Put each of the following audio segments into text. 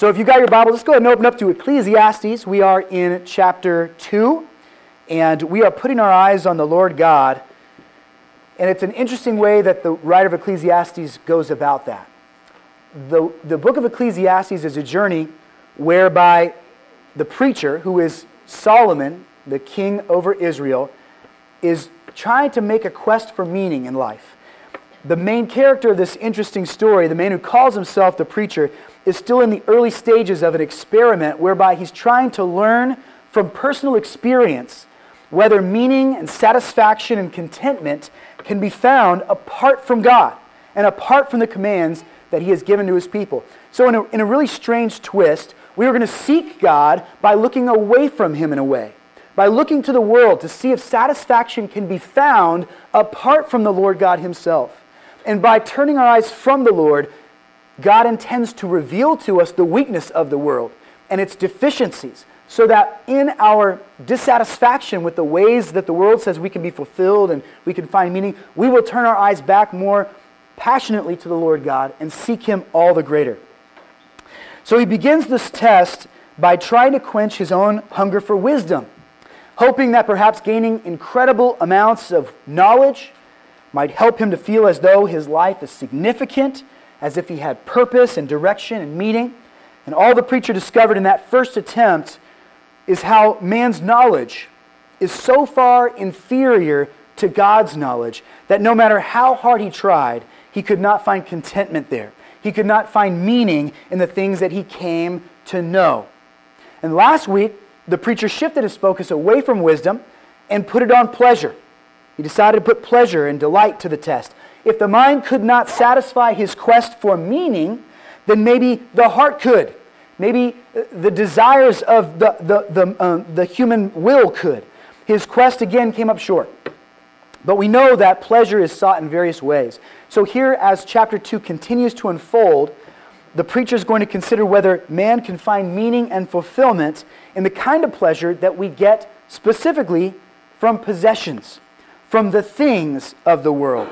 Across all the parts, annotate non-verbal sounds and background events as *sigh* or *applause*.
So if you got your Bible, let's go ahead and open up to Ecclesiastes. We are in chapter 2, and we are putting our eyes on the Lord God. And it's an interesting way that the writer of Ecclesiastes goes about that. The, the book of Ecclesiastes is a journey whereby the preacher, who is Solomon, the king over Israel, is trying to make a quest for meaning in life. The main character of this interesting story, the man who calls himself the preacher, is still in the early stages of an experiment whereby he's trying to learn from personal experience whether meaning and satisfaction and contentment can be found apart from God and apart from the commands that he has given to his people. So, in a, in a really strange twist, we are going to seek God by looking away from him in a way, by looking to the world to see if satisfaction can be found apart from the Lord God himself. And by turning our eyes from the Lord God intends to reveal to us the weakness of the world and its deficiencies so that in our dissatisfaction with the ways that the world says we can be fulfilled and we can find meaning, we will turn our eyes back more passionately to the Lord God and seek Him all the greater. So he begins this test by trying to quench his own hunger for wisdom, hoping that perhaps gaining incredible amounts of knowledge might help him to feel as though his life is significant as if he had purpose and direction and meaning. And all the preacher discovered in that first attempt is how man's knowledge is so far inferior to God's knowledge that no matter how hard he tried, he could not find contentment there. He could not find meaning in the things that he came to know. And last week, the preacher shifted his focus away from wisdom and put it on pleasure. He decided to put pleasure and delight to the test. If the mind could not satisfy his quest for meaning, then maybe the heart could. Maybe uh, the desires of the, the, the, uh, the human will could. His quest again came up short. But we know that pleasure is sought in various ways. So, here, as chapter 2 continues to unfold, the preacher is going to consider whether man can find meaning and fulfillment in the kind of pleasure that we get specifically from possessions, from the things of the world.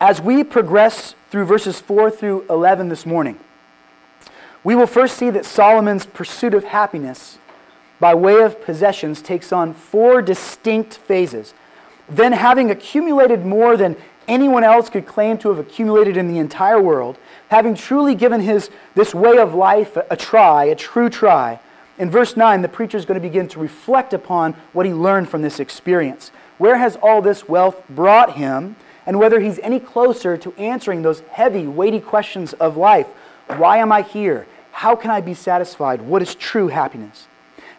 As we progress through verses 4 through 11 this morning, we will first see that Solomon's pursuit of happiness by way of possessions takes on four distinct phases. Then, having accumulated more than anyone else could claim to have accumulated in the entire world, having truly given his, this way of life a, a try, a true try, in verse 9, the preacher is going to begin to reflect upon what he learned from this experience. Where has all this wealth brought him? And whether he's any closer to answering those heavy, weighty questions of life. Why am I here? How can I be satisfied? What is true happiness?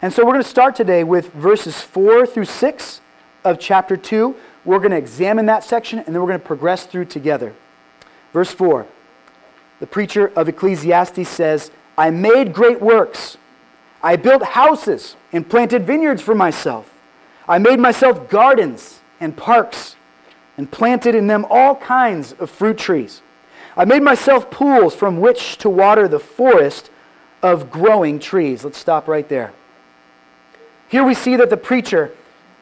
And so we're going to start today with verses 4 through 6 of chapter 2. We're going to examine that section and then we're going to progress through together. Verse 4 The preacher of Ecclesiastes says, I made great works. I built houses and planted vineyards for myself. I made myself gardens and parks and planted in them all kinds of fruit trees. I made myself pools from which to water the forest of growing trees. Let's stop right there. Here we see that the preacher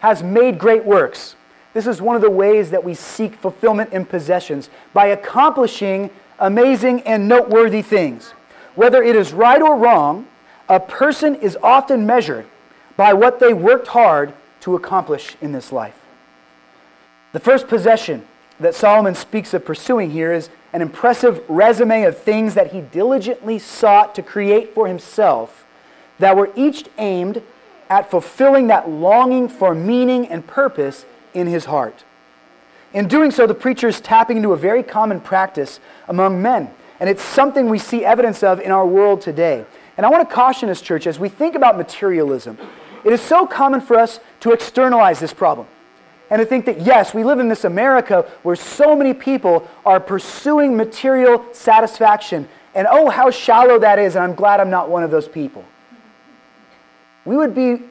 has made great works. This is one of the ways that we seek fulfillment in possessions by accomplishing amazing and noteworthy things. Whether it is right or wrong, a person is often measured by what they worked hard to accomplish in this life. The first possession that Solomon speaks of pursuing here is an impressive resume of things that he diligently sought to create for himself that were each aimed at fulfilling that longing for meaning and purpose in his heart. In doing so, the preacher is tapping into a very common practice among men, and it's something we see evidence of in our world today. And I want to caution us, church, as we think about materialism, it is so common for us to externalize this problem and to think that, yes, we live in this America where so many people are pursuing material satisfaction. And oh, how shallow that is, and I'm glad I'm not one of those people. We would be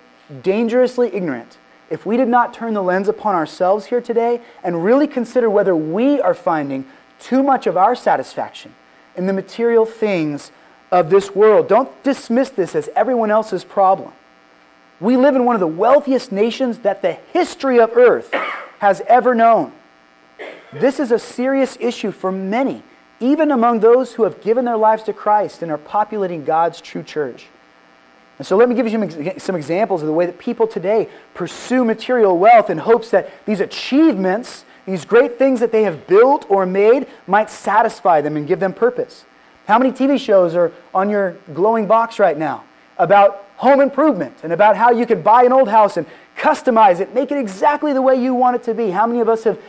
dangerously ignorant if we did not turn the lens upon ourselves here today and really consider whether we are finding too much of our satisfaction in the material things of this world. Don't dismiss this as everyone else's problem. We live in one of the wealthiest nations that the history of earth has ever known. This is a serious issue for many, even among those who have given their lives to Christ and are populating God's true church. And so let me give you some examples of the way that people today pursue material wealth in hopes that these achievements, these great things that they have built or made, might satisfy them and give them purpose. How many TV shows are on your glowing box right now about home improvement and about how you could buy an old house and customize it, make it exactly the way you want it to be? How many of us have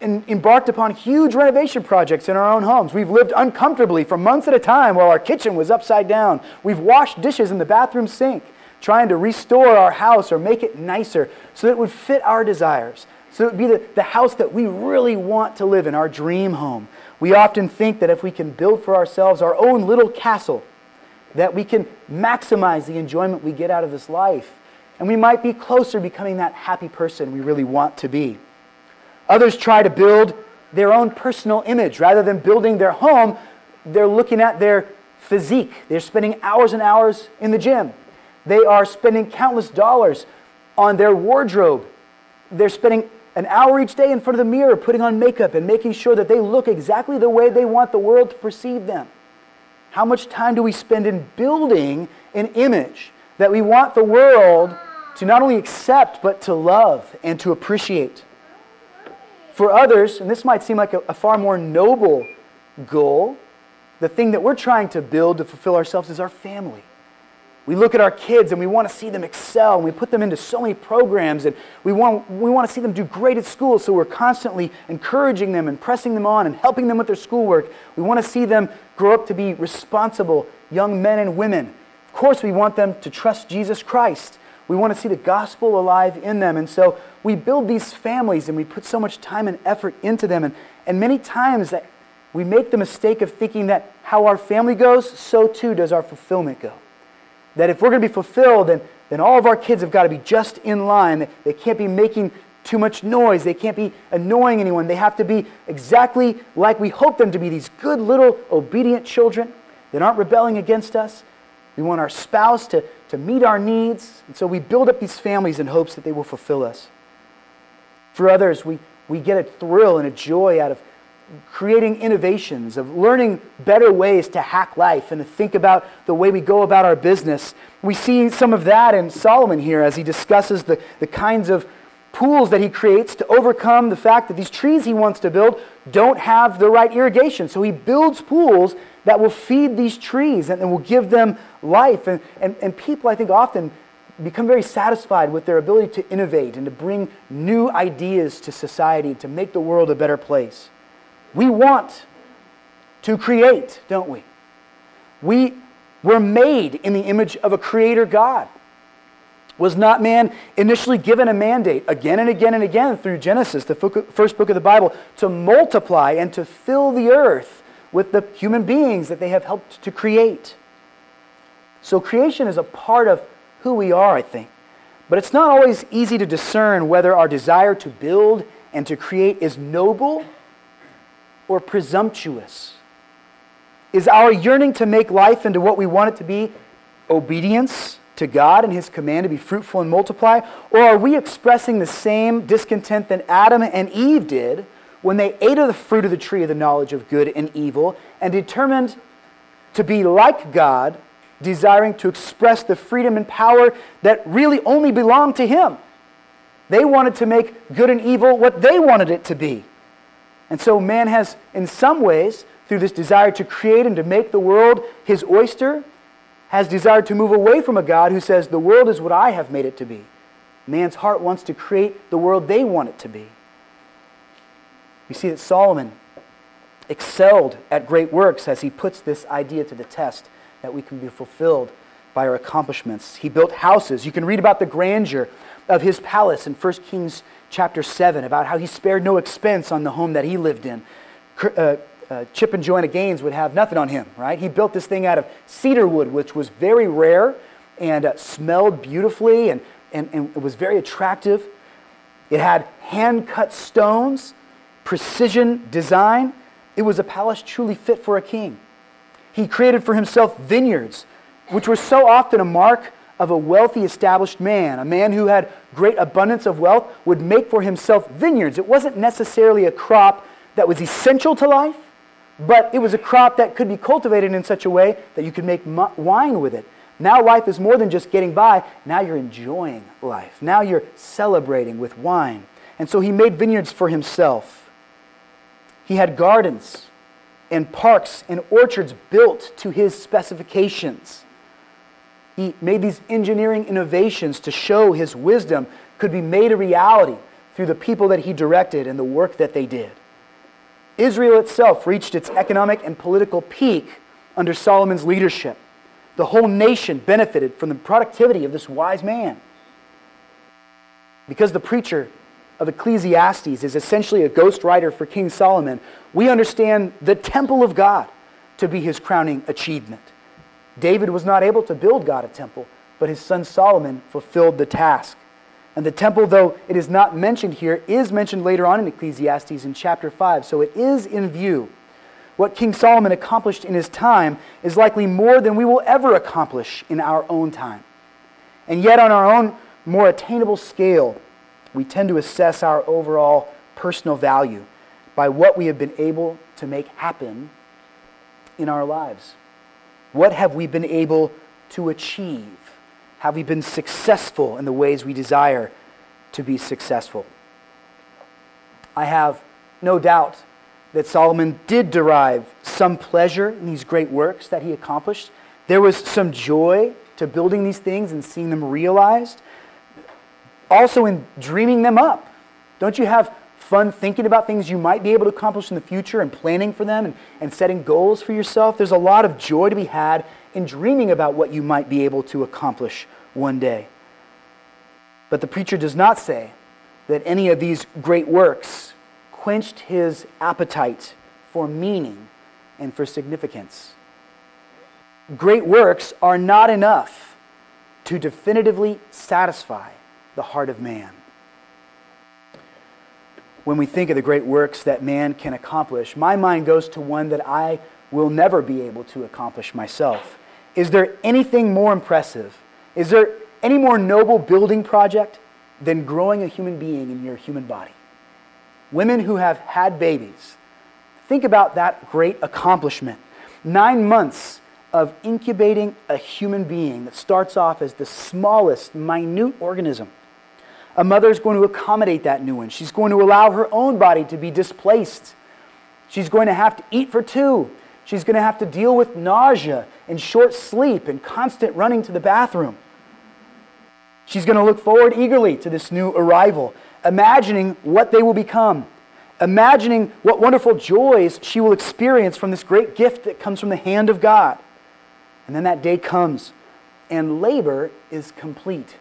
in, embarked upon huge renovation projects in our own homes. We've lived uncomfortably for months at a time while our kitchen was upside down. We've washed dishes in the bathroom sink, trying to restore our house or make it nicer so that it would fit our desires, so it would be the, the house that we really want to live in, our dream home. We often think that if we can build for ourselves our own little castle, that we can maximize the enjoyment we get out of this life. And we might be closer to becoming that happy person we really want to be. Others try to build their own personal image. Rather than building their home, they're looking at their physique. They're spending hours and hours in the gym. They are spending countless dollars on their wardrobe. They're spending an hour each day in front of the mirror putting on makeup and making sure that they look exactly the way they want the world to perceive them. How much time do we spend in building an image that we want the world to not only accept, but to love and to appreciate? For others, and this might seem like a, a far more noble goal, the thing that we're trying to build to fulfill ourselves is our family. We look at our kids and we want to see them excel, and we put them into so many programs, and we want, we want to see them do great at school, so we're constantly encouraging them and pressing them on and helping them with their schoolwork. We want to see them grow up to be responsible young men and women. Of course, we want them to trust Jesus Christ. We want to see the gospel alive in them. And so we build these families and we put so much time and effort into them. And, and many times that we make the mistake of thinking that how our family goes, so too does our fulfillment go. That if we're going to be fulfilled, then, then all of our kids have got to be just in line. They, can't be making too much noise. They can't be annoying anyone. They have to be exactly like we hope them to be these good little obedient children that aren't rebelling against us. We want our spouse to, to meet our needs. And so we build up these families in hopes that they will fulfill us. For others, we, we get a thrill and a joy out of creating innovations, of learning better ways to hack life and to think about the way we go about our business. We see some of that in Solomon here as he discusses the, the kinds of pools that he creates to overcome the fact that these trees he wants to build don't have the right irrigation. So he builds pools that will feed these trees and, and will give them life. And, and, and people, I think, often become very satisfied with their ability to innovate and to bring new ideas to society to make the world a better place. We want to create, don't we? We were made in the image of a creator God. Was not man initially given a mandate again and again and again through Genesis, the first book of the Bible, to multiply and to fill the earth with the human beings that they have helped to create. So creation is a part of who we are, I think. But it's not always easy to discern whether our desire to build and to create is noble or presumptuous. Is our yearning to make life into what we want it to be obedience to God and His command to be fruitful and multiply? Or are we expressing the same discontent that Adam and Eve did when they ate of the fruit of the tree of the knowledge of good and evil and determined to be like God, desiring to express the freedom and power that really only belonged to Him. They wanted to make good and evil what they wanted it to be. And so man has, in some ways, through this desire to create and to make the world his oyster, has desired to move away from a God who says, The world is what I have made it to be. Man's heart wants to create the world they want it to be. We see that Solomon excelled at great works as he puts this idea to the test that we can be fulfilled by our accomplishments. He built houses. You can read about the grandeur of his palace in 1 Kings chapter 7, about how he spared no expense on the home that he lived in. Uh, uh, Chip and Joanna Gaines would have nothing on him, right? He built this thing out of cedar wood, which was very rare and uh, smelled beautifully and, and, and it was very attractive. It had hand cut stones precision design, it was a palace truly fit for a king. He created for himself vineyards, which were so often a mark of a wealthy established man. A man who had great abundance of wealth would make for himself vineyards. It wasn't necessarily a crop that was essential to life, but it was a crop that could be cultivated in such a way that you could make wine with it. Now life is more than just getting by. Now you're enjoying life. Now you're celebrating with wine. And so he made vineyards for himself. He had gardens and parks and orchards built to his specifications. He made these engineering innovations to show his wisdom could be made a reality through the people that he directed and the work that they did. Israel itself reached its economic and political peak under Solomon's leadership. The whole nation benefited from the productivity of this wise man. Because the preacher of Ecclesiastes is essentially a ghostwriter for King Solomon, we understand the temple of God to be his crowning achievement. David was not able to build God a temple, but his son Solomon fulfilled the task. And the temple, though it is not mentioned here, is mentioned later on in Ecclesiastes in chapter 5, so it is in view. What King Solomon accomplished in his time is likely more than we will ever accomplish in our own time. And yet, on our own more attainable scale, we tend to assess our overall personal value by what we have been able to make happen in our lives. What have we been able to achieve? Have we been successful in the ways we desire to be successful? I have no doubt that Solomon did derive some pleasure in these great works that he accomplished. There was some joy to building these things and seeing them realized. Also, in dreaming them up. Don't you have fun thinking about things you might be able to accomplish in the future and planning for them and, and setting goals for yourself? There's a lot of joy to be had in dreaming about what you might be able to accomplish one day. But the preacher does not say that any of these great works quenched his appetite for meaning and for significance. Great works are not enough to definitively satisfy the heart of man. When we think of the great works that man can accomplish, my mind goes to one that I will never be able to accomplish myself. Is there anything more impressive? Is there any more noble building project than growing a human being in your human body? Women who have had babies, think about that great accomplishment. Nine months of incubating a human being that starts off as the smallest, minute organism. A mother is going to accommodate that new one. She's going to allow her own body to be displaced. She's going to have to eat for two. She's going to have to deal with nausea and short sleep and constant running to the bathroom. She's going to look forward eagerly to this new arrival, imagining what they will become, imagining what wonderful joys she will experience from this great gift that comes from the hand of God. And then that day comes, and labor is complete.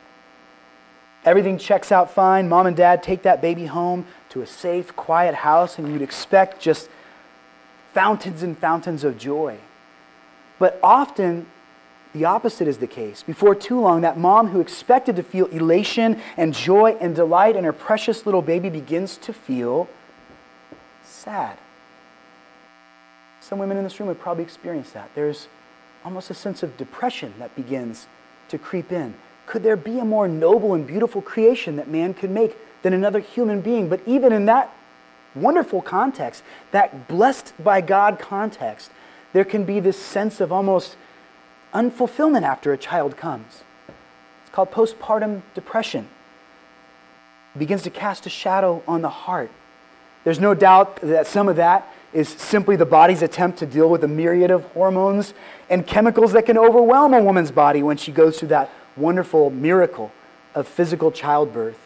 Everything checks out fine. Mom and dad take that baby home to a safe, quiet house, and you'd expect just fountains and fountains of joy. But often, the opposite is the case. Before too long, that mom who expected to feel elation and joy and delight in her precious little baby begins to feel sad. Some women in this room have probably experienced that. There's almost a sense of depression that begins to creep in. Could there be a more noble and beautiful creation that man could make than another human being? But even in that wonderful context, that blessed by God context, there can be this sense of almost unfulfillment after a child comes. It's called postpartum depression. It begins to cast a shadow on the heart. There's no doubt that some of that is simply the body's attempt to deal with a myriad of hormones and chemicals that can overwhelm a woman's body when she goes through that wonderful miracle of physical childbirth.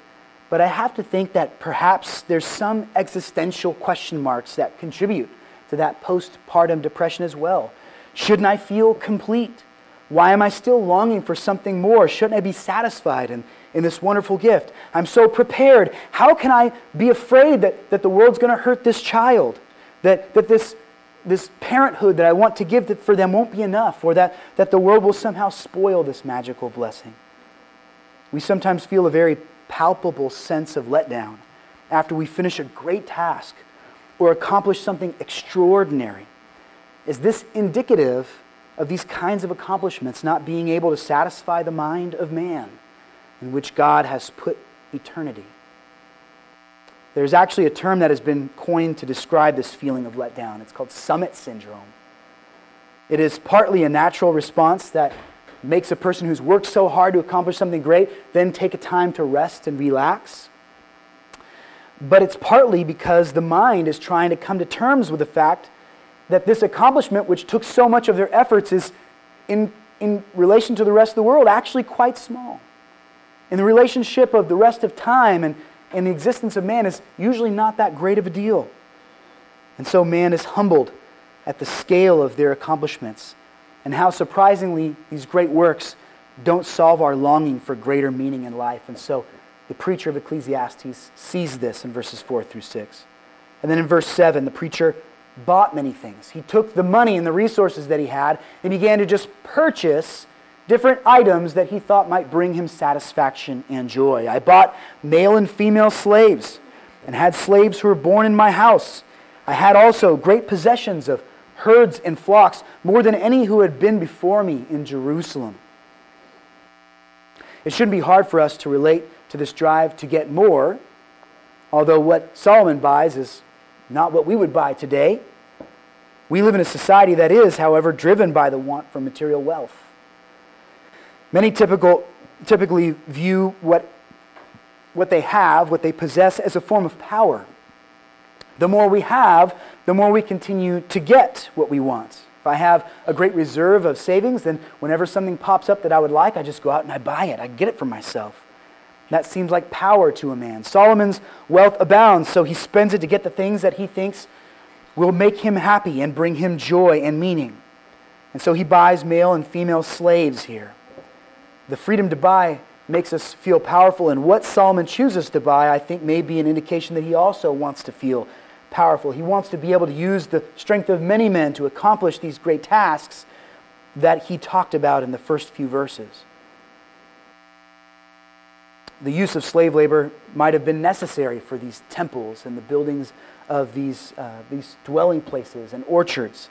But I have to think that perhaps there's some existential question marks that contribute to that postpartum depression as well. Shouldn't I feel complete? Why am I still longing for something more? Shouldn't I be satisfied in, in this wonderful gift? I'm so prepared. How can I be afraid that, that the world's going to hurt this child? That, that this, this parenthood that I want to give for them won't be enough? Or that, that the world will somehow spoil this magical blessing? We sometimes feel a very palpable sense of letdown after we finish a great task or accomplish something extraordinary? Is this indicative of these kinds of accomplishments not being able to satisfy the mind of man in which God has put eternity? There's actually a term that has been coined to describe this feeling of letdown. It's called summit syndrome. It is partly a natural response that makes a person who's worked so hard to accomplish something great then take a time to rest and relax. But it's partly because the mind is trying to come to terms with the fact that this accomplishment, which took so much of their efforts, is in, in relation to the rest of the world actually quite small. In the relationship of the rest of time and, and the existence of man is usually not that great of a deal. And so man is humbled at the scale of their accomplishments and how surprisingly these great works don't solve our longing for greater meaning in life. And so the preacher of Ecclesiastes sees this in verses 4 through 6. And then in verse 7, the preacher bought many things. He took the money and the resources that he had and began to just purchase different items that he thought might bring him satisfaction and joy. I bought male and female slaves and had slaves who were born in my house. I had also great possessions of herds and flocks, more than any who had been before me in Jerusalem. It shouldn't be hard for us to relate to this drive to get more, although what Solomon buys is not what we would buy today. We live in a society that is, however, driven by the want for material wealth. Many typical, typically view what, what they have, what they possess, as a form of power. The more we have, the more we continue to get what we want. If I have a great reserve of savings, then whenever something pops up that I would like, I just go out and I buy it. I get it for myself. That seems like power to a man. Solomon's wealth abounds, so he spends it to get the things that he thinks will make him happy and bring him joy and meaning. And so he buys male and female slaves here. The freedom to buy makes us feel powerful, and what Solomon chooses to buy, I think, may be an indication that he also wants to feel powerful. He wants to be able to use the strength of many men to accomplish these great tasks that he talked about in the first few verses the use of slave labor might have been necessary for these temples and the buildings of these, uh, these dwelling places and orchards.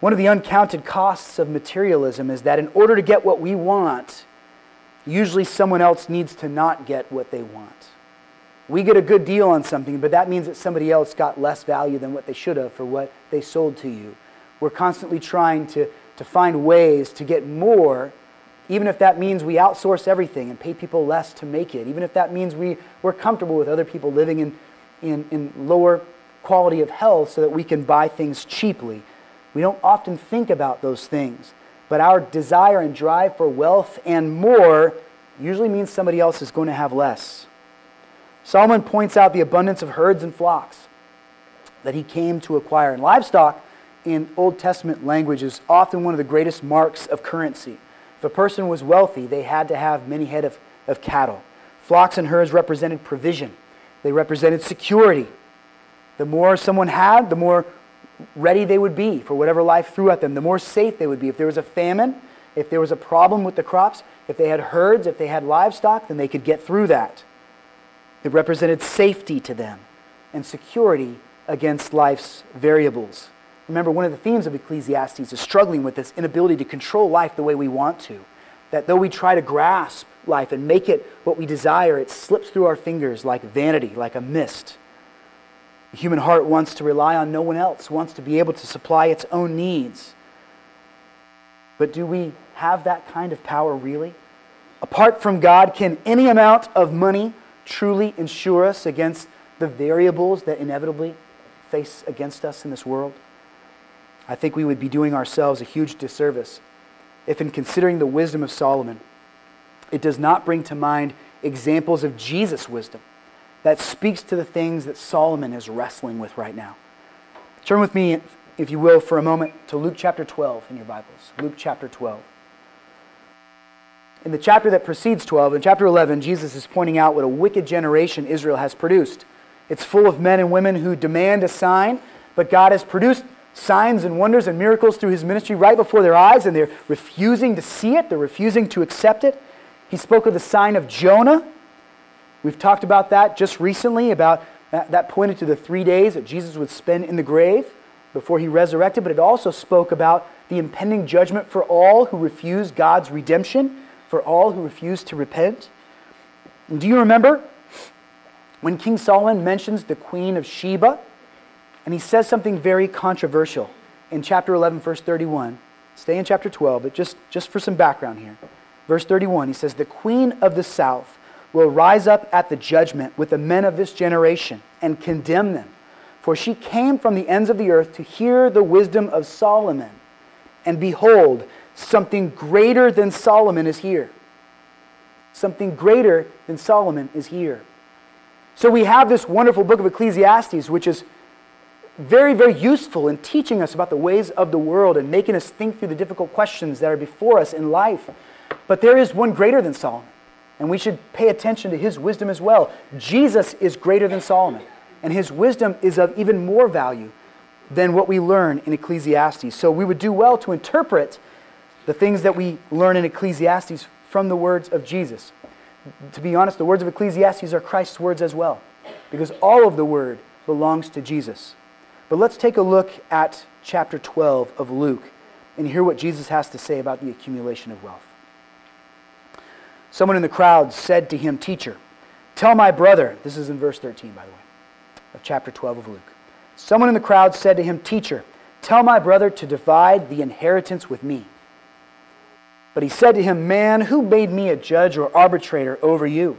One of the uncounted costs of materialism is that in order to get what we want, usually someone else needs to not get what they want. We get a good deal on something, but that means that somebody else got less value than what they should have for what they sold to you. We're constantly trying to, to find ways to get more even if that means we outsource everything and pay people less to make it, even if that means we, we're comfortable with other people living in, in, in lower quality of health so that we can buy things cheaply. We don't often think about those things, but our desire and drive for wealth and more usually means somebody else is going to have less. Solomon points out the abundance of herds and flocks that he came to acquire. And livestock in Old Testament language is often one of the greatest marks of currency. If a person was wealthy, they had to have many head of, of cattle. Flocks and herds represented provision, they represented security. The more someone had, the more ready they would be for whatever life threw at them, the more safe they would be. If there was a famine, if there was a problem with the crops, if they had herds, if they had livestock, then they could get through that. It represented safety to them and security against life's variables. Remember, one of the themes of Ecclesiastes is struggling with this inability to control life the way we want to. That though we try to grasp life and make it what we desire, it slips through our fingers like vanity, like a mist. The human heart wants to rely on no one else, wants to be able to supply its own needs. But do we have that kind of power really? Apart from God, can any amount of money truly insure us against the variables that inevitably face against us in this world? I think we would be doing ourselves a huge disservice if, in considering the wisdom of Solomon, it does not bring to mind examples of Jesus' wisdom that speaks to the things that Solomon is wrestling with right now. Turn with me, if you will, for a moment to Luke chapter 12 in your Bibles. Luke chapter 12. In the chapter that precedes 12, in chapter 11, Jesus is pointing out what a wicked generation Israel has produced. It's full of men and women who demand a sign, but God has produced signs and wonders and miracles through his ministry right before their eyes, and they're refusing to see it, they're refusing to accept it. He spoke of the sign of Jonah. We've talked about that just recently, about that, that pointed to the three days that Jesus would spend in the grave before he resurrected, but it also spoke about the impending judgment for all who refuse God's redemption, for all who refuse to repent. And do you remember when King Solomon mentions the Queen of Sheba, and he says something very controversial in chapter 11, verse 31. Stay in chapter 12, but just, just for some background here. Verse 31, he says, The Queen of the South will rise up at the judgment with the men of this generation and condemn them. For she came from the ends of the earth to hear the wisdom of Solomon. And behold, something greater than Solomon is here. Something greater than Solomon is here. So we have this wonderful book of Ecclesiastes, which is very, very useful in teaching us about the ways of the world and making us think through the difficult questions that are before us in life. But there is one greater than Solomon, and we should pay attention to his wisdom as well. Jesus is greater than Solomon, and his wisdom is of even more value than what we learn in Ecclesiastes. So we would do well to interpret the things that we learn in Ecclesiastes from the words of Jesus. To be honest, the words of Ecclesiastes are Christ's words as well, because all of the word belongs to Jesus. But let's take a look at chapter 12 of Luke and hear what Jesus has to say about the accumulation of wealth. Someone in the crowd said to him, Teacher, tell my brother, this is in verse 13, by the way, of chapter 12 of Luke. Someone in the crowd said to him, Teacher, tell my brother to divide the inheritance with me. But he said to him, Man, who made me a judge or arbitrator over you?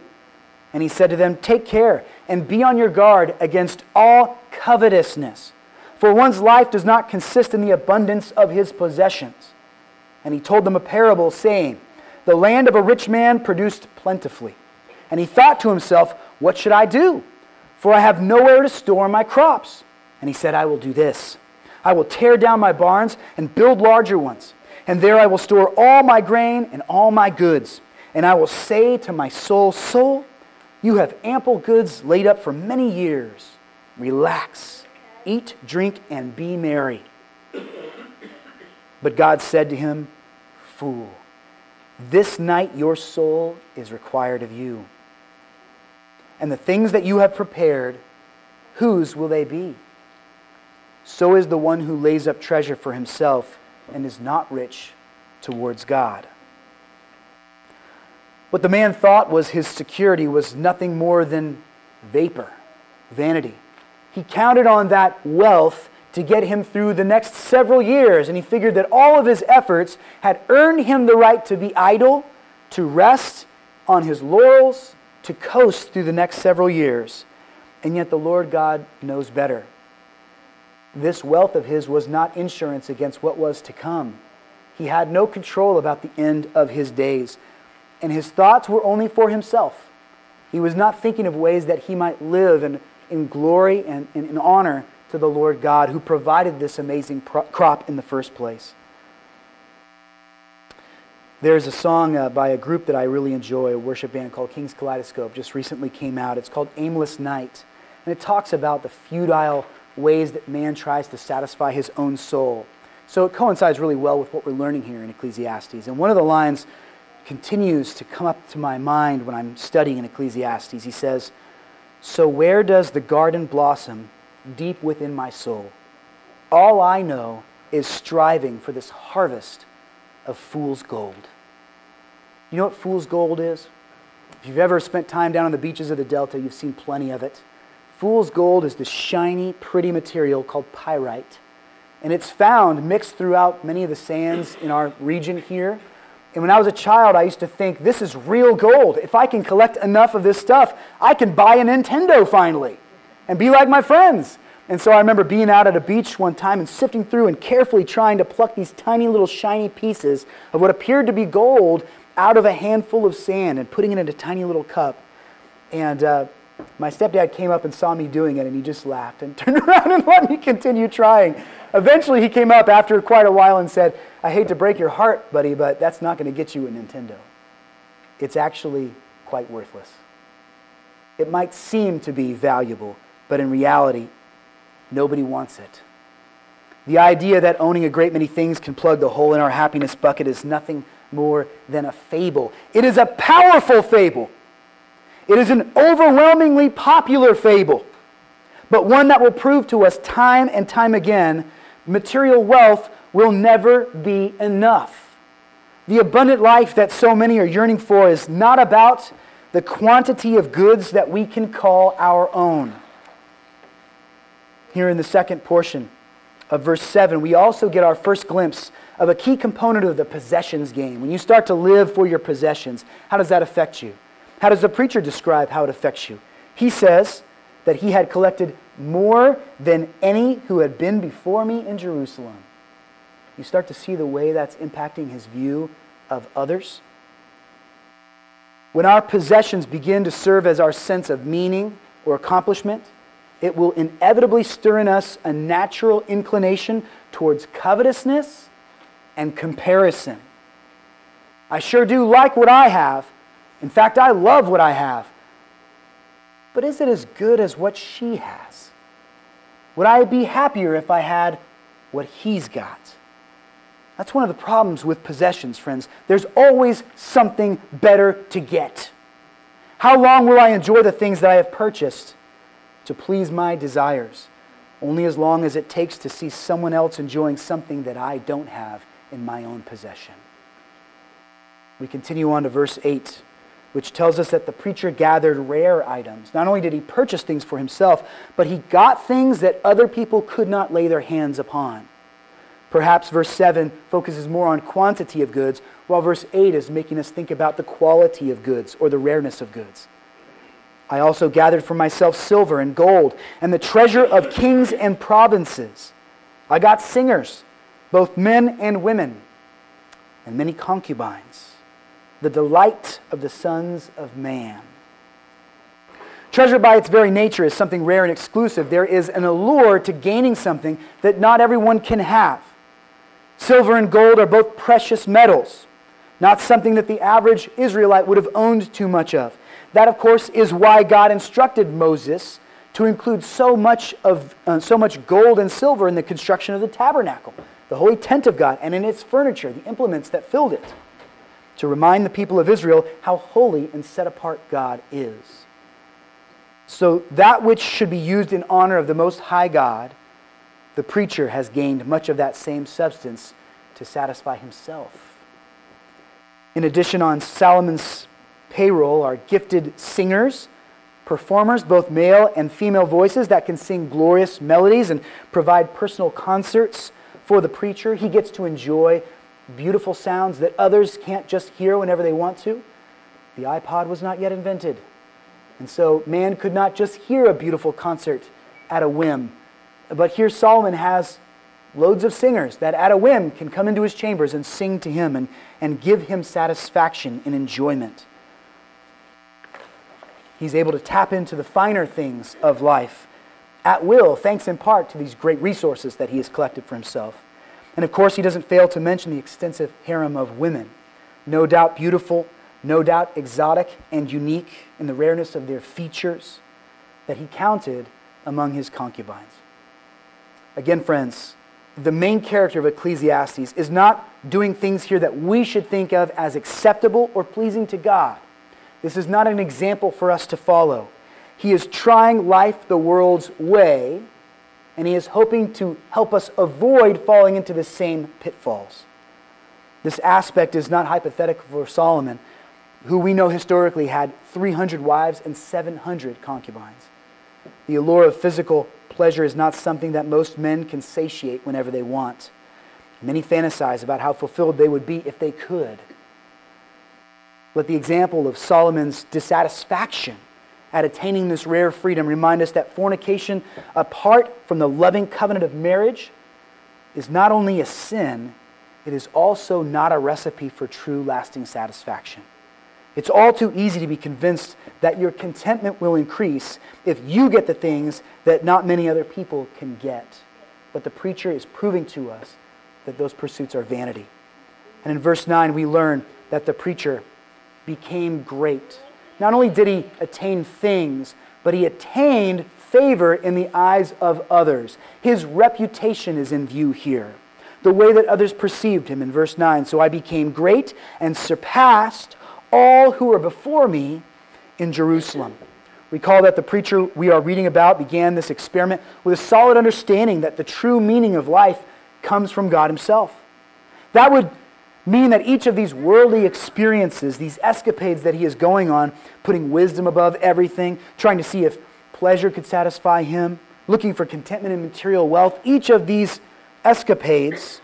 And he said to them, Take care and be on your guard against all covetousness, for one's life does not consist in the abundance of his possessions. And he told them a parable, saying, The land of a rich man produced plentifully. And he thought to himself, What should I do? For I have nowhere to store my crops. And he said, I will do this I will tear down my barns and build larger ones. And there I will store all my grain and all my goods. And I will say to my soul, Soul, you have ample goods laid up for many years. Relax, eat, drink, and be merry. But God said to him, Fool, this night your soul is required of you. And the things that you have prepared, whose will they be? So is the one who lays up treasure for himself and is not rich towards God. What the man thought was his security was nothing more than vapor, vanity. He counted on that wealth to get him through the next several years, and he figured that all of his efforts had earned him the right to be idle, to rest on his laurels, to coast through the next several years. And yet the Lord God knows better. This wealth of his was not insurance against what was to come. He had no control about the end of his days, and his thoughts were only for himself. He was not thinking of ways that he might live in, in glory and in honor to the Lord God who provided this amazing pro- crop in the first place. There's a song uh, by a group that I really enjoy, a worship band called King's Kaleidoscope, just recently came out. It's called Aimless Night. And it talks about the futile ways that man tries to satisfy his own soul. So it coincides really well with what we're learning here in Ecclesiastes. And one of the lines continues to come up to my mind when I'm studying in Ecclesiastes. He says, So where does the garden blossom deep within my soul? All I know is striving for this harvest of fool's gold. You know what fool's gold is? If you've ever spent time down on the beaches of the Delta, you've seen plenty of it. Fool's gold is the shiny, pretty material called pyrite. And it's found mixed throughout many of the sands in our region here. And when I was a child, I used to think, this is real gold. If I can collect enough of this stuff, I can buy a Nintendo finally and be like my friends. And so I remember being out at a beach one time and sifting through and carefully trying to pluck these tiny little shiny pieces of what appeared to be gold out of a handful of sand and putting it in a tiny little cup. And uh, my stepdad came up and saw me doing it, and he just laughed and *laughs* turned around and let me continue trying. Eventually, he came up after quite a while and said, I hate to break your heart, buddy, but that's not going to get you a Nintendo. It's actually quite worthless. It might seem to be valuable, but in reality, nobody wants it. The idea that owning a great many things can plug the hole in our happiness bucket is nothing more than a fable. It is a powerful fable. It is an overwhelmingly popular fable, but one that will prove to us time and time again material wealth will never be enough. The abundant life that so many are yearning for is not about the quantity of goods that we can call our own. Here in the second portion of verse 7, we also get our first glimpse of a key component of the possessions game. When you start to live for your possessions, how does that affect you? How does the preacher describe how it affects you? He says that he had collected more than any who had been before me in Jerusalem. You start to see the way that's impacting his view of others. When our possessions begin to serve as our sense of meaning or accomplishment, it will inevitably stir in us a natural inclination towards covetousness and comparison. I sure do like what I have. In fact, I love what I have. But is it as good as what she has? Would I be happier if I had what he's got? That's one of the problems with possessions, friends. There's always something better to get. How long will I enjoy the things that I have purchased to please my desires? Only as long as it takes to see someone else enjoying something that I don't have in my own possession. We continue on to verse 8, which tells us that the preacher gathered rare items. Not only did he purchase things for himself, but he got things that other people could not lay their hands upon. Perhaps verse 7 focuses more on quantity of goods, while verse 8 is making us think about the quality of goods or the rareness of goods. I also gathered for myself silver and gold and the treasure of kings and provinces. I got singers, both men and women, and many concubines, the delight of the sons of man. Treasure, by its very nature, is something rare and exclusive. There is an allure to gaining something that not everyone can have. Silver and gold are both precious metals, not something that the average Israelite would have owned too much of. That, of course, is why God instructed Moses to include so much, of, uh, so much gold and silver in the construction of the tabernacle, the holy tent of God, and in its furniture, the implements that filled it, to remind the people of Israel how holy and set apart God is. So, that which should be used in honor of the Most High God the preacher has gained much of that same substance to satisfy himself. In addition, on Solomon's payroll are gifted singers, performers, both male and female voices that can sing glorious melodies and provide personal concerts for the preacher. He gets to enjoy beautiful sounds that others can't just hear whenever they want to. The iPod was not yet invented. And so man could not just hear a beautiful concert at a whim but here Solomon has loads of singers that at a whim can come into his chambers and sing to him and, and give him satisfaction and enjoyment. He's able to tap into the finer things of life at will, thanks in part to these great resources that he has collected for himself. And of course, he doesn't fail to mention the extensive harem of women, no doubt beautiful, no doubt exotic and unique in the rareness of their features, that he counted among his concubines. Again, friends, the main character of Ecclesiastes is not doing things here that we should think of as acceptable or pleasing to God. This is not an example for us to follow. He is trying life the world's way, and he is hoping to help us avoid falling into the same pitfalls. This aspect is not hypothetical for Solomon, who we know historically had 300 wives and 700 concubines. The allure of physical pleasure is not something that most men can satiate whenever they want. Many fantasize about how fulfilled they would be if they could. Let the example of Solomon's dissatisfaction at attaining this rare freedom remind us that fornication, apart from the loving covenant of marriage, is not only a sin, it is also not a recipe for true lasting satisfaction. It's all too easy to be convinced that your contentment will increase if you get the things that not many other people can get. But the preacher is proving to us that those pursuits are vanity. And in verse 9, we learn that the preacher became great. Not only did he attain things, but he attained favor in the eyes of others. His reputation is in view here. The way that others perceived him in verse 9. So I became great and surpassed all who were before me in Jerusalem. Recall that the preacher we are reading about began this experiment with a solid understanding that the true meaning of life comes from God Himself. That would meaning that each of these worldly experiences, these escapades that he is going on, putting wisdom above everything, trying to see if pleasure could satisfy him, looking for contentment in material wealth, each of these escapades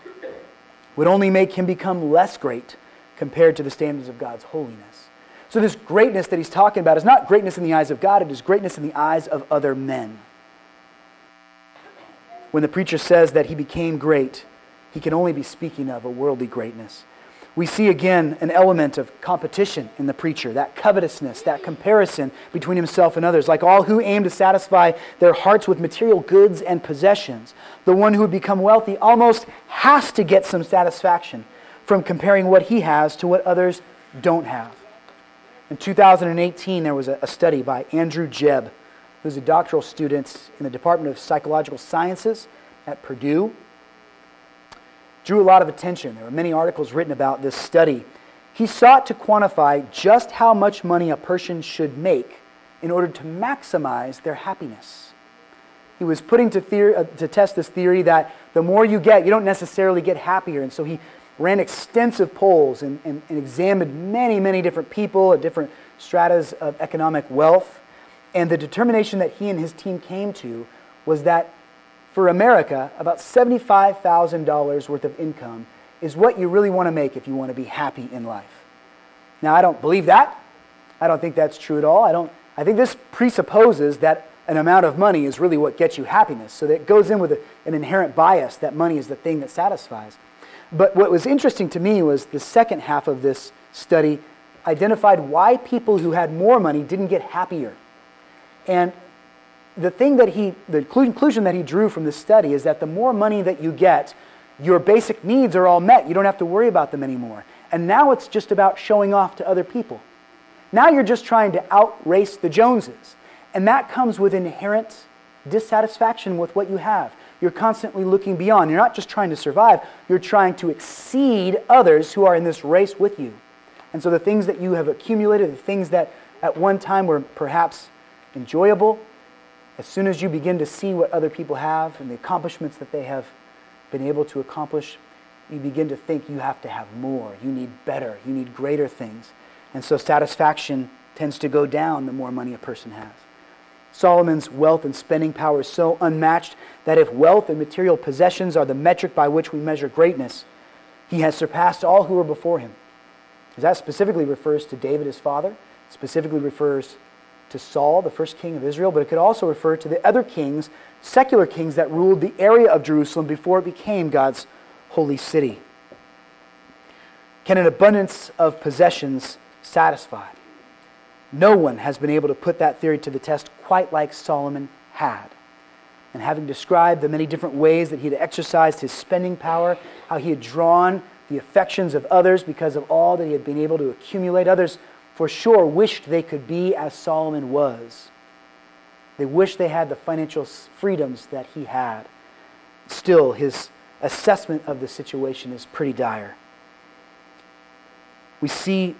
would only make him become less great compared to the standards of God's holiness. So, this greatness that he's talking about is not greatness in the eyes of God, it is greatness in the eyes of other men. When the preacher says that he became great, he can only be speaking of a worldly greatness. We see again an element of competition in the preacher, that covetousness, that comparison between himself and others. Like all who aim to satisfy their hearts with material goods and possessions, the one who would become wealthy almost has to get some satisfaction from comparing what he has to what others don't have. In 2018, there was a, study by Andrew Jebb, who's a doctoral student in the Department of Psychological Sciences at Purdue drew a lot of attention. There were many articles written about this study. He sought to quantify just how much money a person should make in order to maximize their happiness. He was putting to, theory, uh, to test this theory that the more you get, you don't necessarily get happier. And so he ran extensive polls and, and, and examined many, many different people at different stratas of economic wealth. And the determination that he and his team came to was that for America, about $75,000 worth of income is what you really want to make if you want to be happy in life. Now, I don't believe that. I don't think that's true at all. I, don't, I think this presupposes that an amount of money is really what gets you happiness. So that goes in with a, an inherent bias that money is the thing that satisfies. But what was interesting to me was the second half of this study identified why people who had more money didn't get happier. And the thing that he, the conclusion that he drew from this study is that the more money that you get, your basic needs are all met. You don't have to worry about them anymore. And now it's just about showing off to other people. Now you're just trying to outrace the Joneses. And that comes with inherent dissatisfaction with what you have. You're constantly looking beyond. You're not just trying to survive, you're trying to exceed others who are in this race with you. And so the things that you have accumulated, the things that at one time were perhaps enjoyable, as soon as you begin to see what other people have and the accomplishments that they have been able to accomplish, you begin to think you have to have more. You need better. You need greater things. And so satisfaction tends to go down the more money a person has. Solomon's wealth and spending power is so unmatched that if wealth and material possessions are the metric by which we measure greatness, he has surpassed all who were before him. That specifically refers to David, his father, specifically refers to Saul, the first king of Israel, but it could also refer to the other kings, secular kings that ruled the area of Jerusalem before it became God's holy city. Can an abundance of possessions satisfy? No one has been able to put that theory to the test quite like Solomon had. And having described the many different ways that he had exercised his spending power, how he had drawn the affections of others because of all that he had been able to accumulate, others for sure wished they could be as Solomon was. They wished they had the financial freedoms that he had. Still, his assessment of the situation is pretty dire. We see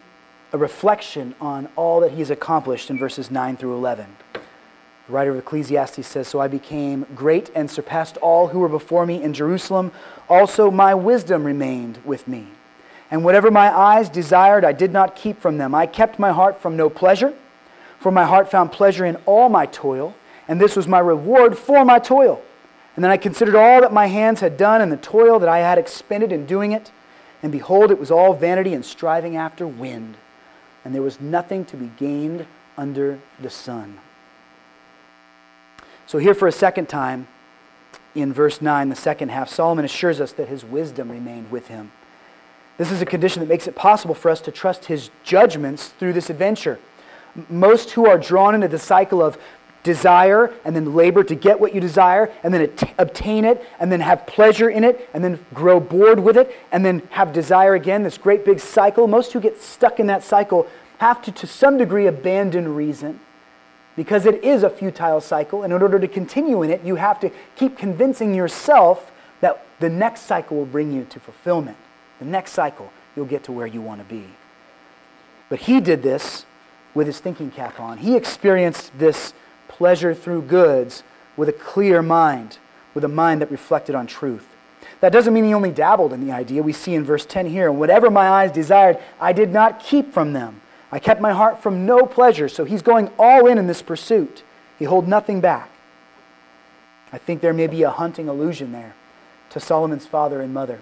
a reflection on all that he has accomplished in verses 9 through 11. The writer of Ecclesiastes says, So I became great and surpassed all who were before me in Jerusalem. Also, my wisdom remained with me. And whatever my eyes desired, I did not keep from them. I kept my heart from no pleasure, for my heart found pleasure in all my toil, and this was my reward for my toil. And then I considered all that my hands had done and the toil that I had expended in doing it. And behold, it was all vanity and striving after wind, and there was nothing to be gained under the sun. So, here for a second time, in verse 9, the second half, Solomon assures us that his wisdom remained with him. This is a condition that makes it possible for us to trust his judgments through this adventure. Most who are drawn into the cycle of desire and then labor to get what you desire and then at- obtain it and then have pleasure in it and then grow bored with it and then have desire again, this great big cycle. Most who get stuck in that cycle have to, to some degree, abandon reason because it is a futile cycle. And in order to continue in it, you have to keep convincing yourself that the next cycle will bring you to fulfillment. The next cycle, you'll get to where you want to be. But he did this with his thinking cap on. He experienced this pleasure through goods with a clear mind, with a mind that reflected on truth. That doesn't mean he only dabbled in the idea. We see in verse 10 here, and whatever my eyes desired, I did not keep from them. I kept my heart from no pleasure. So he's going all in in this pursuit. He hold nothing back. I think there may be a hunting allusion there to Solomon's father and mother.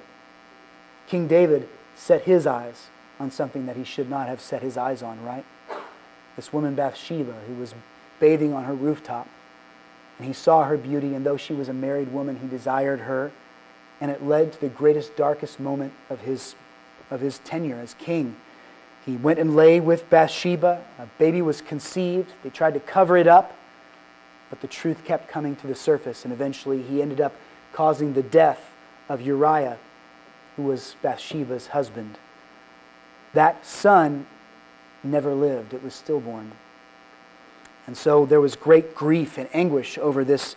King David set his eyes on something that he should not have set his eyes on, right? This woman Bathsheba, who was bathing on her rooftop, and he saw her beauty, and though she was a married woman, he desired her, and it led to the greatest, darkest moment of his, of his tenure as king. He went and lay with Bathsheba. A baby was conceived. They tried to cover it up, but the truth kept coming to the surface, and eventually he ended up causing the death of Uriah, who was Bathsheba's husband. That son never lived, it was stillborn. And so there was great grief and anguish over this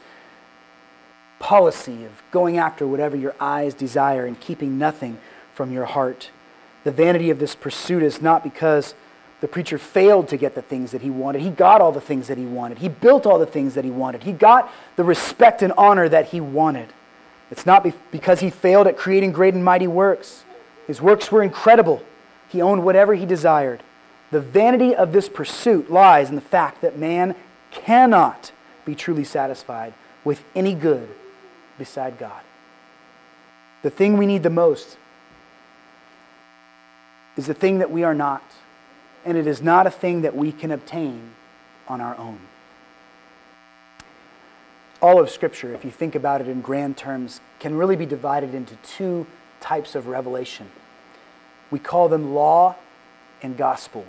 policy of going after whatever your eyes desire and keeping nothing from your heart. The vanity of this pursuit is not because the preacher failed to get the things that he wanted. He got all the things that he wanted. He built all the things that he wanted. He got the respect and honor that he wanted. It's not because he failed at creating great and mighty works. His works were incredible. He owned whatever he desired. The vanity of this pursuit lies in the fact that man cannot be truly satisfied with any good beside God. The thing we need the most is the thing that we are not, and it is not a thing that we can obtain on our own all of Scripture, if you think about it in grand terms, can really be divided into two types of revelation. We call them law and gospel.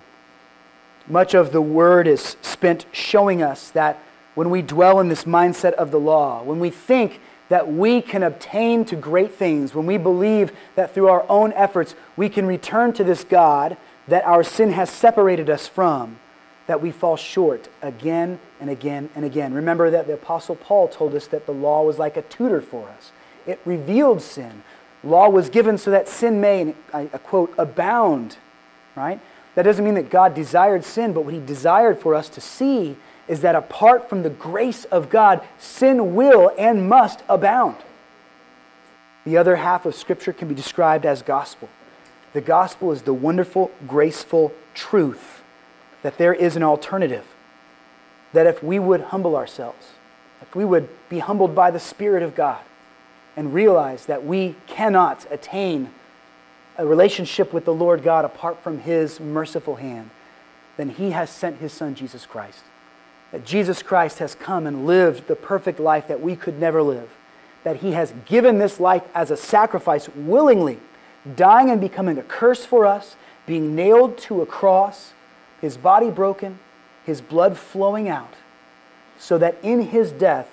Much of the word is spent showing us that when we dwell in this mindset of the law, when we think that we can obtain to great things, when we believe that through our own efforts we can return to this God that our sin has separated us from, that we fall short again and again and again. Remember that the Apostle Paul told us that the law was like a tutor for us, it revealed sin. Law was given so that sin may, I quote, abound, right? That doesn't mean that God desired sin, but what he desired for us to see is that apart from the grace of God, sin will and must abound. The other half of Scripture can be described as gospel. The gospel is the wonderful, graceful truth that there is an alternative. That if we would humble ourselves, if we would be humbled by the Spirit of God and realize that we cannot attain a relationship with the Lord God apart from His merciful hand, then He has sent His Son, Jesus Christ. That Jesus Christ has come and lived the perfect life that we could never live. That He has given this life as a sacrifice willingly, dying and becoming a curse for us, being nailed to a cross his body broken, his blood flowing out, so that in his death,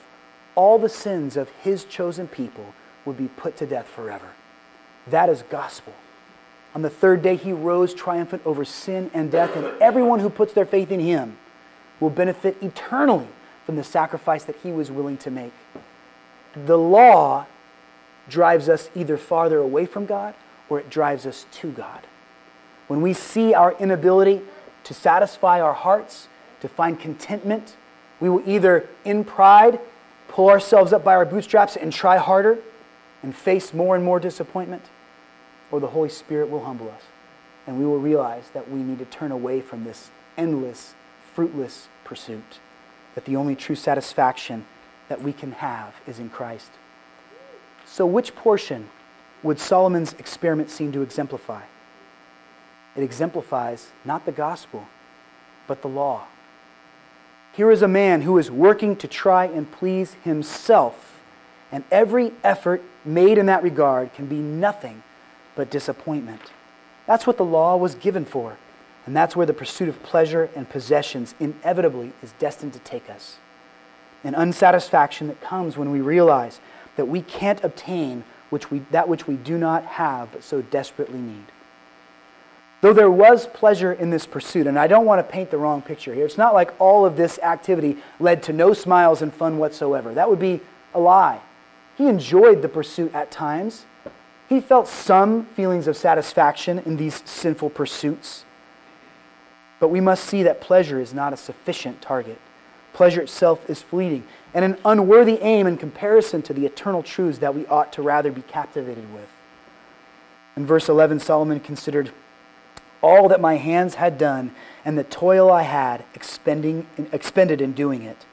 all the sins of his chosen people would be put to death forever. That is gospel. On the third day, he rose triumphant over sin and death, and everyone who puts their faith in him will benefit eternally from the sacrifice that he was willing to make. The law drives us either farther away from God or it drives us to God. When we see our inability to satisfy our hearts, to find contentment. We will either, in pride, pull ourselves up by our bootstraps and try harder and face more and more disappointment, or the Holy Spirit will humble us and we will realize that we need to turn away from this endless, fruitless pursuit, that the only true satisfaction that we can have is in Christ. So, which portion would Solomon's experiment seem to exemplify? It exemplifies not the gospel, but the law. Here is a man who is working to try and please himself, and every effort made in that regard can be nothing but disappointment. That's what the law was given for, and that's where the pursuit of pleasure and possessions inevitably is destined to take us. An unsatisfaction that comes when we realize that we can't obtain which we, that which we do not have but so desperately need. Though there was pleasure in this pursuit, and I don't want to paint the wrong picture here, it's not like all of this activity led to no smiles and fun whatsoever. That would be a lie. He enjoyed the pursuit at times. He felt some feelings of satisfaction in these sinful pursuits. But we must see that pleasure is not a sufficient target. Pleasure itself is fleeting. and an unworthy aim in comparison to the eternal truths that we ought to rather be captivated with. In verse 11, Solomon considered all that my hands had done and the toil I had expending, expended in doing it.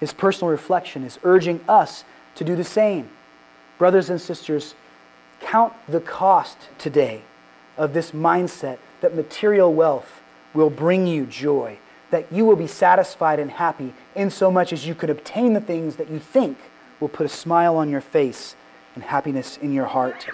His personal reflection is urging us to do the same. Brothers and sisters, count the cost today of this mindset that material wealth will bring you joy, that you will be satisfied and happy in so much as you could obtain the things that you think will put a smile on your face and happiness in your heart.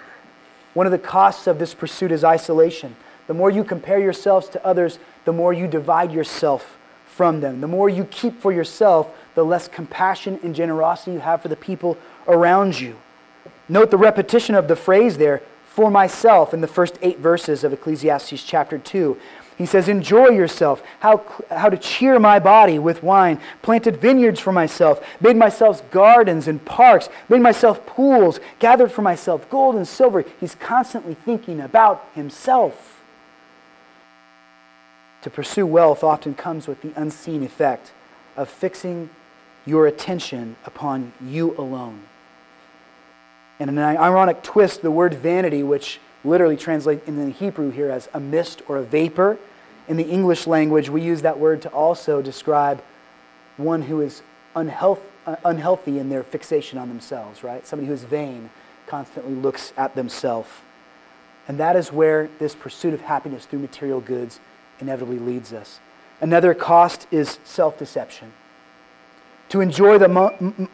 One of the costs of this pursuit is isolation. The more you compare yourselves to others, the more you divide yourself from them. The more you keep for yourself, the less compassion and generosity you have for the people around you. Note the repetition of the phrase there, for myself, in the first eight verses of Ecclesiastes chapter 2. He says, Enjoy yourself, how, how to cheer my body with wine, planted vineyards for myself, made myself gardens and parks, made myself pools, gathered for myself gold and silver. He's constantly thinking about himself. To pursue wealth often comes with the unseen effect of fixing your attention upon you alone. And in an ironic twist, the word vanity, which literally translates in the Hebrew here as a mist or a vapor, in the English language, we use that word to also describe one who is unhealth, uh, unhealthy in their fixation on themselves, right? Somebody who is vain, constantly looks at themselves. And that is where this pursuit of happiness through material goods inevitably leads us. Another cost is self deception. To enjoy the, mo-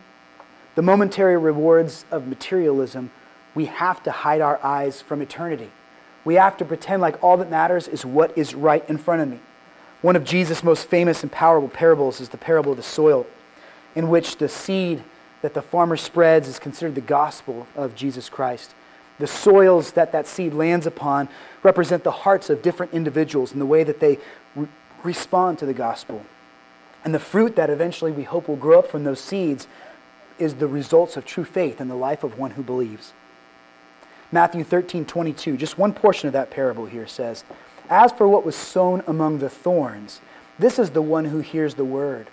the momentary rewards of materialism, we have to hide our eyes from eternity. We have to pretend like all that matters is what is right in front of me. One of Jesus' most famous and powerful parables is the parable of the soil, in which the seed that the farmer spreads is considered the gospel of Jesus Christ. The soils that that seed lands upon represent the hearts of different individuals and the way that they re- respond to the gospel. And the fruit that eventually we hope will grow up from those seeds is the results of true faith in the life of one who believes. Matthew 13, 22, just one portion of that parable here says, As for what was sown among the thorns, this is the one who hears the word.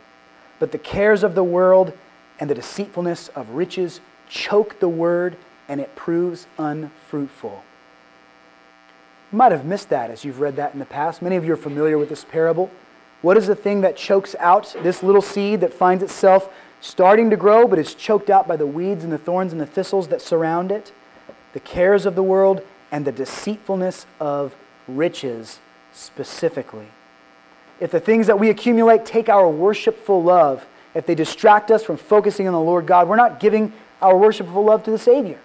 But the cares of the world and the deceitfulness of riches choke the word, and it proves unfruitful. You might have missed that as you've read that in the past. Many of you are familiar with this parable. What is the thing that chokes out this little seed that finds itself starting to grow but is choked out by the weeds and the thorns and the thistles that surround it? The cares of the world and the deceitfulness of riches specifically. If the things that we accumulate take our worshipful love, if they distract us from focusing on the Lord God, we're not giving our worshipful love to the Savior.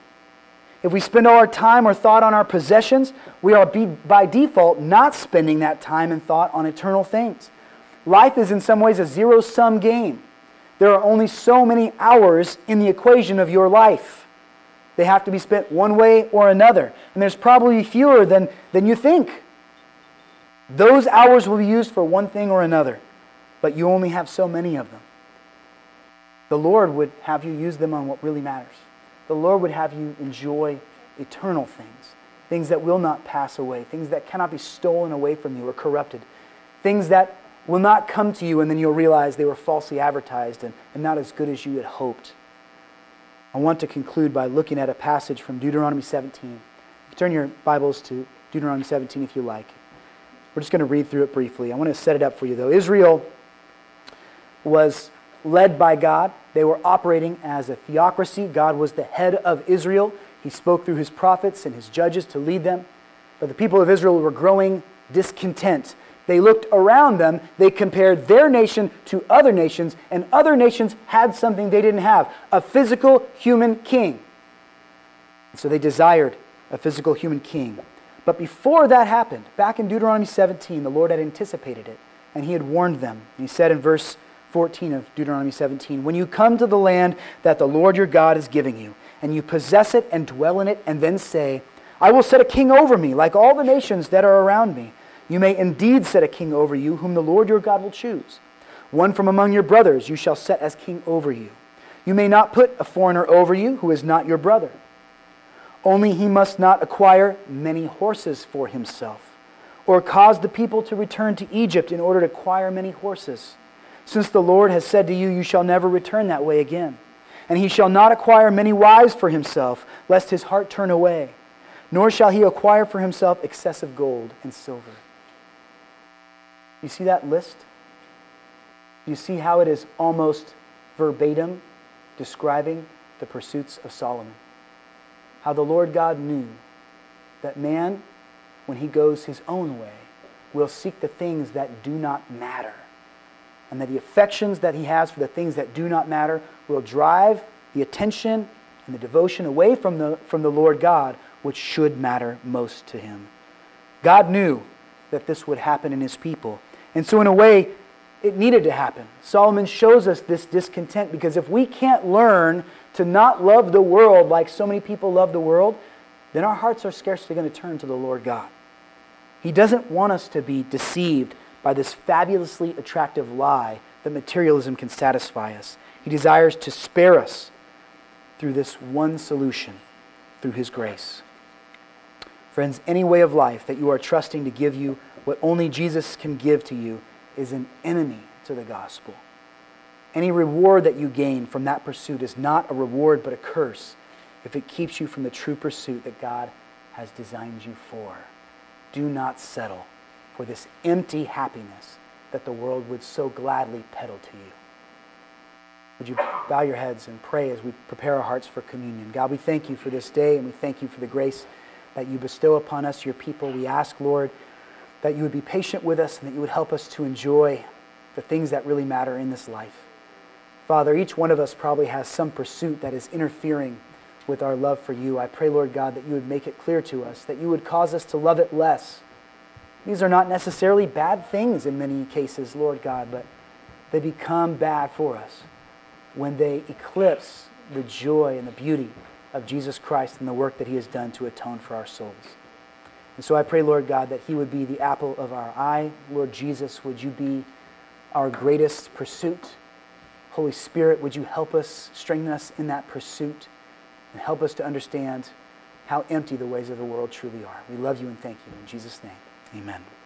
If we spend all our time or thought on our possessions, we are by default not spending that time and thought on eternal things. Life is in some ways a zero sum game. There are only so many hours in the equation of your life. They have to be spent one way or another. And there's probably fewer than, than you think. Those hours will be used for one thing or another, but you only have so many of them. The Lord would have you use them on what really matters the Lord would have you enjoy eternal things, things that will not pass away, things that cannot be stolen away from you or corrupted, things that will not come to you and then you'll realize they were falsely advertised and, and not as good as you had hoped. I want to conclude by looking at a passage from Deuteronomy 17. Turn your Bibles to Deuteronomy 17 if you like. We're just going to read through it briefly. I want to set it up for you, though. Israel was led by God. They were operating as a theocracy. God was the head of Israel. He spoke through his prophets and his judges to lead them. But the people of Israel were growing discontent. They looked around them, they compared their nation to other nations, and other nations had something they didn't have a physical human king. So they desired a physical human king. But before that happened, back in Deuteronomy 17, the Lord had anticipated it, and he had warned them. He said in verse 14 of Deuteronomy 17. When you come to the land that the Lord your God is giving you, and you possess it and dwell in it, and then say, I will set a king over me, like all the nations that are around me. You may indeed set a king over you, whom the Lord your God will choose. One from among your brothers you shall set as king over you. You may not put a foreigner over you who is not your brother. Only he must not acquire many horses for himself, or cause the people to return to Egypt in order to acquire many horses. Since the Lord has said to you, You shall never return that way again. And he shall not acquire many wives for himself, lest his heart turn away, nor shall he acquire for himself excessive gold and silver. You see that list? You see how it is almost verbatim describing the pursuits of Solomon. How the Lord God knew that man, when he goes his own way, will seek the things that do not matter and that the affections that he has for the things that do not matter will drive the attention and the devotion away from the, from the Lord God, which should matter most to him. God knew that this would happen in his people. And so, in a way, it needed to happen. Solomon shows us this discontent because if we can't learn to not love the world like so many people love the world, then our hearts are scarcely going to turn to the Lord God. He doesn't want us to be deceived by this fabulously attractive lie that materialism can satisfy us. He desires to spare us through this one solution, through His grace. Friends, any way of life that you are trusting to give you what only Jesus can give to you is an enemy to the gospel. Any reward that you gain from that pursuit is not a reward but a curse if it keeps you from the true pursuit that God has designed you for. Do not settle for this empty happiness that the world would so gladly peddle to you. Would you bow your heads and pray as we prepare our hearts for communion? God, we thank you for this day and we thank you for the grace that you bestow upon us, your people. We ask, Lord, that you would be patient with us and that you would help us to enjoy the things that really matter in this life. Father, each one of us probably has some pursuit that is interfering with our love for you. I pray, Lord God, that you would make it clear to us, that you would cause us to love it less these are not necessarily bad things in many cases, Lord God, but they become bad for us when they eclipse the joy and the beauty of Jesus Christ and the work that he has done to atone for our souls. And so I pray, Lord God, that he would be the apple of our eye. Lord Jesus, would you be our greatest pursuit? Holy Spirit, would you help us, strengthen us in that pursuit, and help us to understand how empty the ways of the world truly are? We love you and thank you. In Jesus' name. Amen.